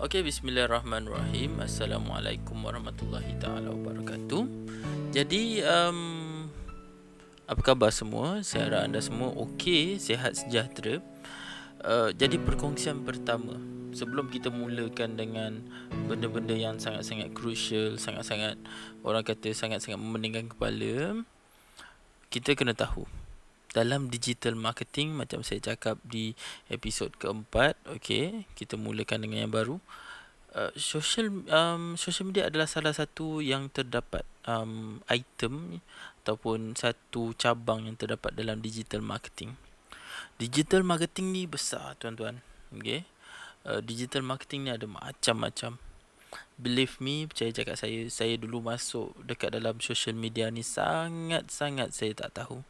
Okey, bismillahirrahmanirrahim. Assalamualaikum warahmatullahi taala wabarakatuh. Jadi um apa khabar semua? Saya harap anda semua okey, sihat sejahtera. Uh, jadi perkongsian pertama sebelum kita mulakan dengan benda-benda yang sangat-sangat crucial, sangat-sangat orang kata sangat-sangat memeningkan kepala, kita kena tahu dalam digital marketing macam saya cakap di episod keempat okey kita mulakan dengan yang baru uh, social um, social media adalah salah satu yang terdapat um, item ataupun satu cabang yang terdapat dalam digital marketing. Digital marketing ni besar tuan-tuan okey uh, digital marketing ni ada macam-macam. Believe me percaya cakap saya saya dulu masuk dekat dalam social media ni sangat-sangat saya tak tahu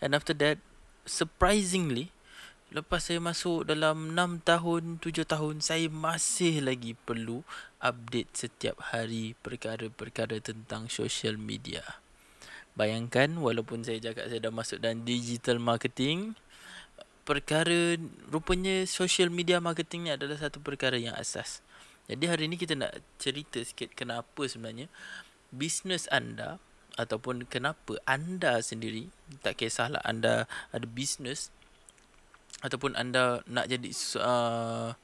And after that Surprisingly Lepas saya masuk dalam 6 tahun 7 tahun Saya masih lagi perlu Update setiap hari Perkara-perkara tentang social media. Bayangkan Walaupun saya cakap saya dah masuk dalam digital marketing Perkara Rupanya social media marketing ni adalah satu perkara yang asas. Jadi hari ni kita nak cerita sikit Kenapa sebenarnya Business anda ataupun kenapa anda sendiri tak kisahlah anda ada bisnes ataupun anda nak jadi uh,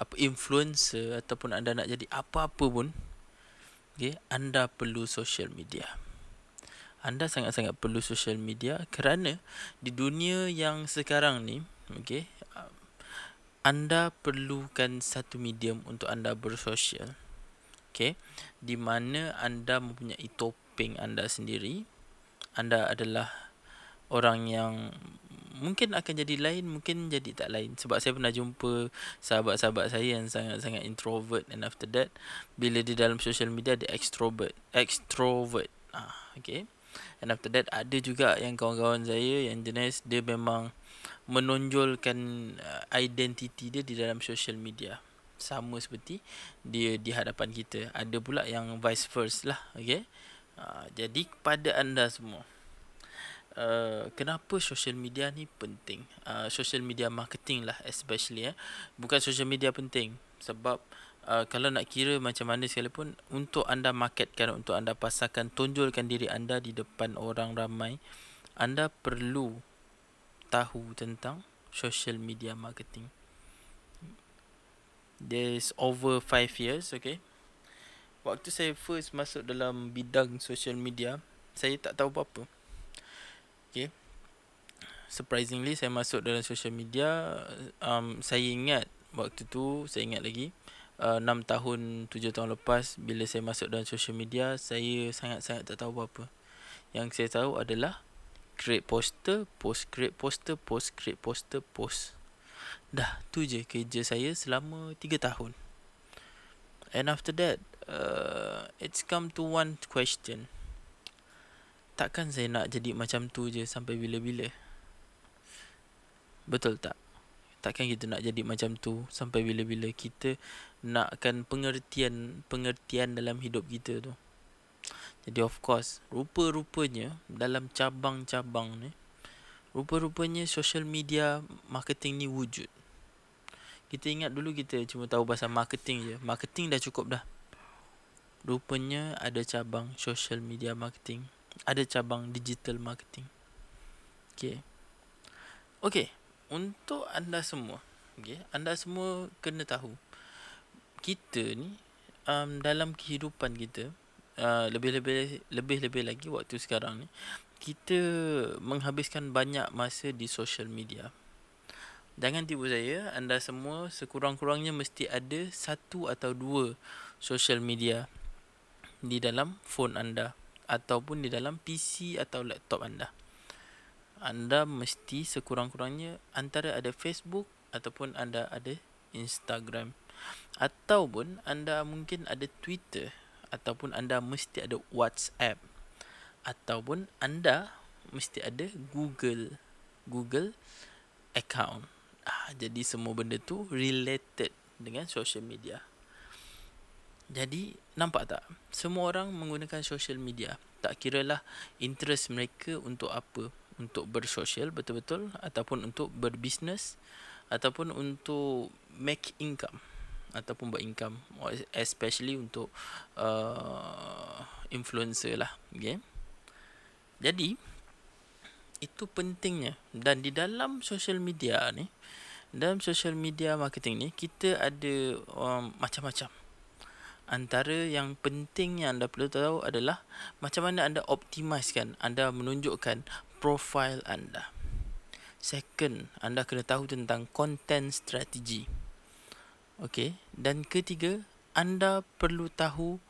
apa influencer ataupun anda nak jadi apa-apa pun okey anda perlu social media. Anda sangat-sangat perlu social media kerana di dunia yang sekarang ni okey anda perlukan satu medium untuk anda bersosial okey di mana anda mempunyai topik shopping anda sendiri anda adalah orang yang mungkin akan jadi lain mungkin jadi tak lain. Sebab saya pernah jumpa sahabat-sahabat saya yang sangat-sangat introvert and after that bila di dalam social media dia extrovert extrovert. Ah okay. And after that ada juga yang kawan-kawan saya yang jenis dia memang menonjolkan uh, identiti dia di dalam social media. Sama seperti dia di hadapan kita. Ada pula yang vice versa lah okay Ha, jadi kepada anda semua uh, kenapa social media ni penting? Uh, social media marketing lah especially eh. bukan social media penting sebab uh, kalau nak kira macam mana sekalipun untuk anda marketkan untuk anda pasarkan tonjolkan diri anda di depan orang ramai anda perlu tahu tentang social media marketing. There's over 5 years okay waktu saya first masuk dalam bidang social media, saya tak tahu apa-apa. Okay. Surprisingly, saya masuk dalam social media, um, saya ingat waktu tu, saya ingat lagi, uh, 6 tahun, 7 tahun lepas, bila saya masuk dalam social media, saya sangat-sangat tak tahu apa-apa. Yang saya tahu adalah, create poster, post, create poster, post, create poster, post. Dah, tu je kerja saya selama 3 tahun. And after that, uh, it's come to one question. Takkan saya nak jadi macam tu je sampai bila-bila? Betul tak? Takkan kita nak jadi macam tu sampai bila-bila kita nakkan pengertian pengertian dalam hidup kita tu. Jadi of course, rupa-rupanya dalam cabang-cabang ni, rupa-rupanya social media marketing ni wujud. Kita ingat dulu kita cuma tahu pasal marketing je. Marketing dah cukup dah. Rupanya ada cabang social media marketing. Ada cabang digital marketing. Okay. Okay. Untuk anda semua. Okay. Anda semua kena tahu. Kita ni. Um, dalam kehidupan kita. Uh, lebih-lebih lebih-lebih lagi waktu sekarang ni. Kita menghabiskan banyak masa di social media. Jangan tipu saya, anda semua sekurang-kurangnya mesti ada satu atau dua social media di dalam phone anda ataupun di dalam PC atau laptop anda. Anda mesti sekurang-kurangnya antara ada Facebook ataupun anda ada Instagram ataupun anda mungkin ada Twitter ataupun anda mesti ada WhatsApp ataupun anda mesti ada Google Google account. Ah, jadi semua benda tu related dengan social media. Jadi nampak tak? Semua orang menggunakan social media. Tak kira lah interest mereka untuk apa? Untuk bersosial betul-betul? Ataupun untuk berbisnes Ataupun untuk make income? Ataupun buat income? Especially untuk uh, influencer lah okay. jadi itu pentingnya. Dan di dalam social media ni dalam social media marketing ni kita ada um, macam-macam antara yang penting yang anda perlu tahu adalah macam mana anda optimizekan anda menunjukkan profile anda. Second anda kena tahu tentang content strategy okey dan ketiga anda perlu tahu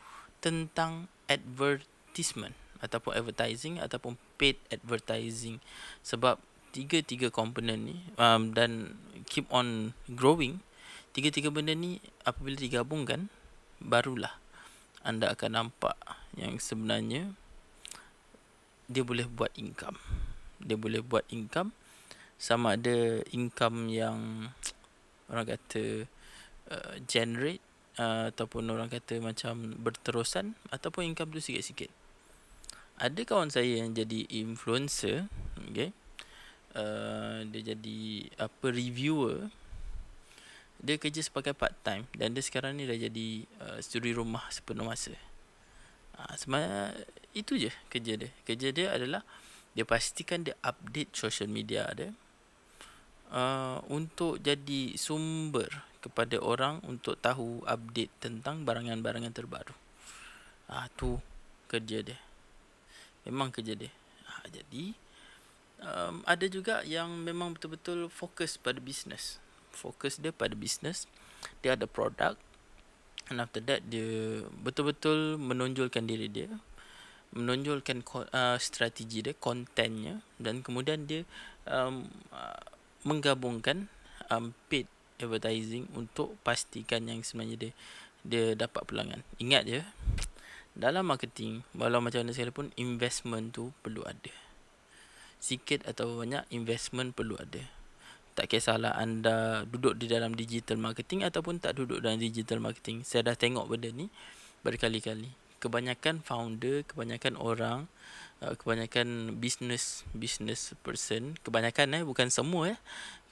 tentang advertisement ataupun advertising ataupun paid advertising. Sebab tiga-tiga komponen ni um, dan keep on growing tiga-tiga benda ni apabila digabungkan barulah anda akan nampak yang sebenarnya dia boleh buat income. Dia boleh buat income sama ada income yang orang kata uh, generate uh, ataupun orang kata macam berterusan ataupun income tu sikit-sikit. Ada kawan saya yang jadi influencer, okay? Uh, dia jadi apa reviewer dia kerja sebagai part time dan dia sekarang ni dah jadi uh, suri rumah sepenuh masa. Uh, sebenarnya itu je kerja dia. Kerja dia adalah dia pastikan dia update social media dia uh, untuk jadi sumber kepada orang untuk tahu update tentang barangan-barangan terbaru. Ah uh, tu kerja dia. Memang kerja dia. Uh, jadi um, ada juga yang memang betul-betul fokus pada bisnes fokus dia pada bisnes dia ada produk and after that dia betul-betul menonjolkan diri dia menonjolkan uh, strategi dia kontennya dan kemudian dia um, uh, menggabungkan um, paid advertising untuk pastikan yang sebenarnya dia dia dapat pelanggan ingat je dalam marketing walau macam mana sekalipun investment tu perlu ada. Sikit atau banyak investment perlu ada tak kisahlah anda duduk di dalam digital marketing ataupun tak duduk dalam digital marketing. Saya dah tengok benda ni berkali-kali. Kebanyakan founder, kebanyakan orang, uh, kebanyakan business business person, kebanyakan eh bukan semua eh.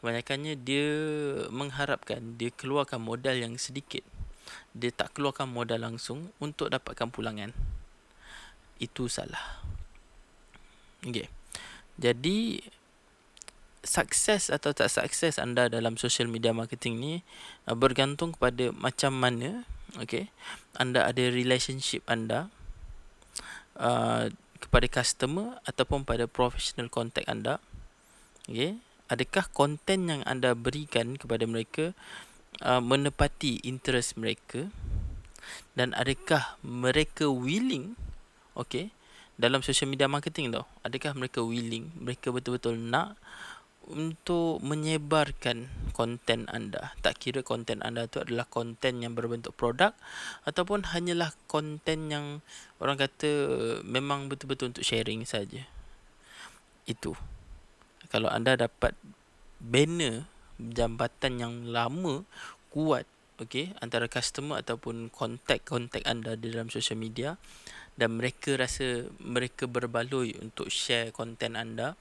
Kebanyakannya dia mengharapkan dia keluarkan modal yang sedikit. Dia tak keluarkan modal langsung untuk dapatkan pulangan. Itu salah. Okay. Jadi sukses atau tak sukses anda dalam social media marketing ni uh, bergantung kepada macam mana okay anda ada relationship anda uh, kepada customer ataupun pada professional contact anda okay? Adakah konten yang anda berikan kepada mereka uh, menepati interest mereka? Dan adakah mereka willing okay dalam social media marketing tau adakah mereka willing mereka betul-betul nak untuk menyebarkan konten anda. Tak kira konten anda itu adalah konten yang berbentuk produk ataupun hanyalah konten yang orang kata memang betul-betul untuk sharing saja. Itu. Kalau anda dapat banner jambatan yang lama kuat okey antara customer ataupun kontak-kontak anda di dalam social media dan mereka rasa mereka berbaloi untuk share konten anda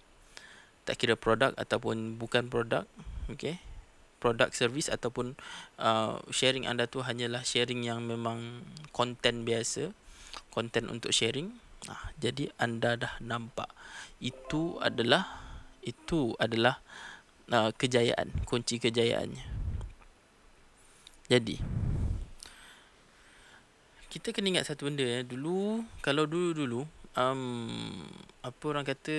tak kira produk ataupun bukan produk okey produk service ataupun uh, sharing anda tu hanyalah sharing yang memang konten biasa konten untuk sharing. Nah, jadi anda dah nampak itu adalah itu adalah uh, kejayaan kunci kejayaannya. Jadi kita kena ingat satu benda ya dulu kalau dulu-dulu um, apa orang kata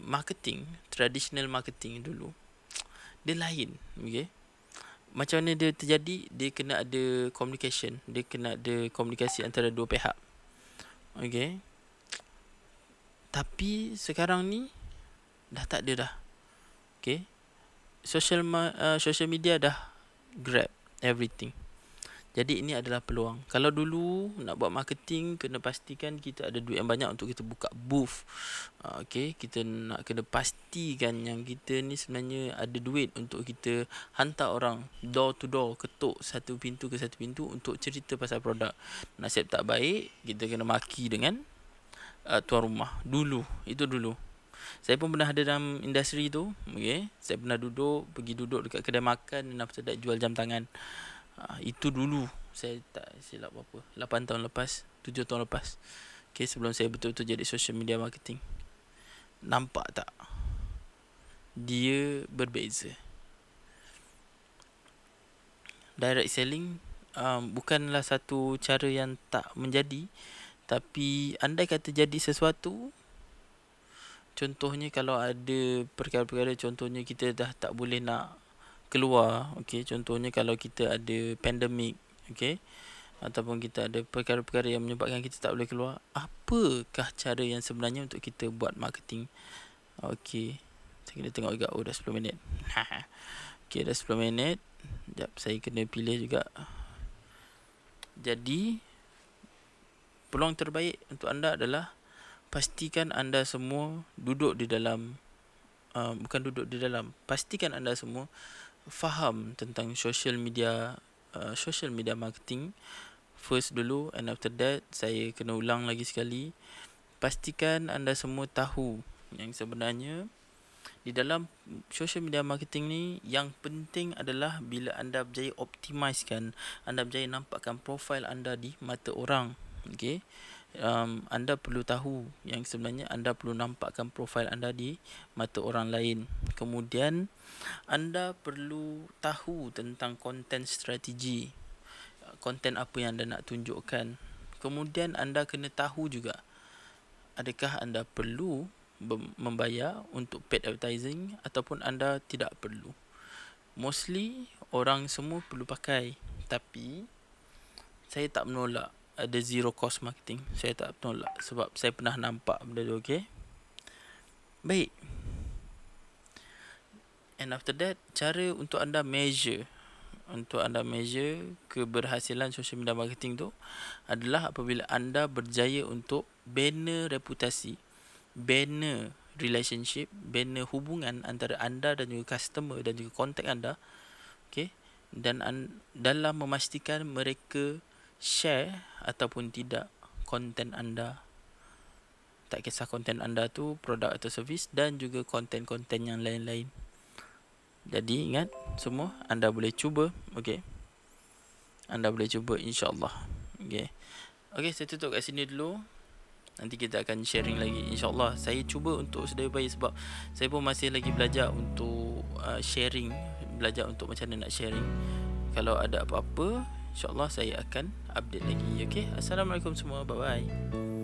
marketing traditional marketing dulu dia lain okey macam mana dia terjadi dia kena ada communication dia kena ada komunikasi antara dua pihak okey tapi sekarang ni dah tak ada dah okey social uh, social media dah grab everything jadi ini adalah peluang. Kalau dulu nak buat marketing kena pastikan kita ada duit yang banyak untuk kita buka booth. Uh, okay, kita nak kena pastikan yang kita ni sebenarnya ada duit untuk kita hantar orang door to door ketuk satu pintu ke satu pintu untuk cerita pasal produk. Nasib tak baik, kita kena maki dengan uh, tuan rumah. Dulu, itu dulu. Saya pun pernah ada dalam industri tu, okay. Saya pernah duduk, pergi duduk dekat kedai makan dan after that jual jam tangan ha, Itu dulu. Saya tak silap apa. 8 tahun lepas 7 tahun lepas. Okay sebelum saya betul-betul jadi social media marketing. Nampak tak? Dia berbeza. Direct selling um, Bukanlah satu cara yang tak menjadi. Tapi Andai kata jadi sesuatu Contohnya kalau ada perkara-perkara Contohnya kita dah tak boleh nak keluar okay? Contohnya kalau kita ada pandemik okay? ataupun kita ada perkara-perkara yang menyebabkan kita tak boleh keluar apakah cara yang sebenarnya untuk kita buat marketing? Okey saya kena tengok juga. Oh dah 10 minit. Okey dah 10 minit. Jap saya kena pilih juga. Jadi peluang terbaik untuk anda adalah pastikan anda semua duduk di dalam uh, bukan duduk di dalam pastikan anda semua faham tentang social media uh, social media marketing. First dulu and after that saya kena ulang lagi sekali. Pastikan anda semua tahu yang sebenarnya di dalam social media marketing ni yang penting adalah bila anda berjaya optimizekan anda berjaya nampakkan profil anda di mata orang okey um, anda perlu tahu yang sebenarnya anda perlu nampakkan profil anda di mata orang lain kemudian anda perlu tahu tentang content strategy konten apa yang anda nak tunjukkan. Kemudian anda kena tahu juga adakah anda perlu membayar untuk paid advertising ataupun anda tidak perlu. Mostly orang semua perlu pakai tapi saya tak menolak ada zero cost marketing. Saya tak menolak sebab saya pernah nampak benda tu okey. Baik. And after that cara untuk anda measure untuk anda measure keberhasilan social media marketing tu adalah apabila anda berjaya untuk bina reputasi, bina relationship, bina hubungan antara anda dan juga customer dan juga kontak anda. Okay. Dan an- dalam memastikan mereka share ataupun tidak konten anda. Tak kisah konten anda tu produk atau servis dan juga konten-konten yang lain-lain. Jadi ingat semua anda boleh cuba okey. Anda boleh cuba insya-Allah. Okey. Okey saya tutup kat sini dulu. Nanti kita akan sharing lagi insya-Allah. Saya cuba untuk sedaya baik sebab saya pun masih lagi belajar untuk uh, sharing, belajar untuk macam mana nak sharing. Kalau ada apa-apa insya-Allah saya akan update lagi. Okey. Assalamualaikum semua. Bye bye.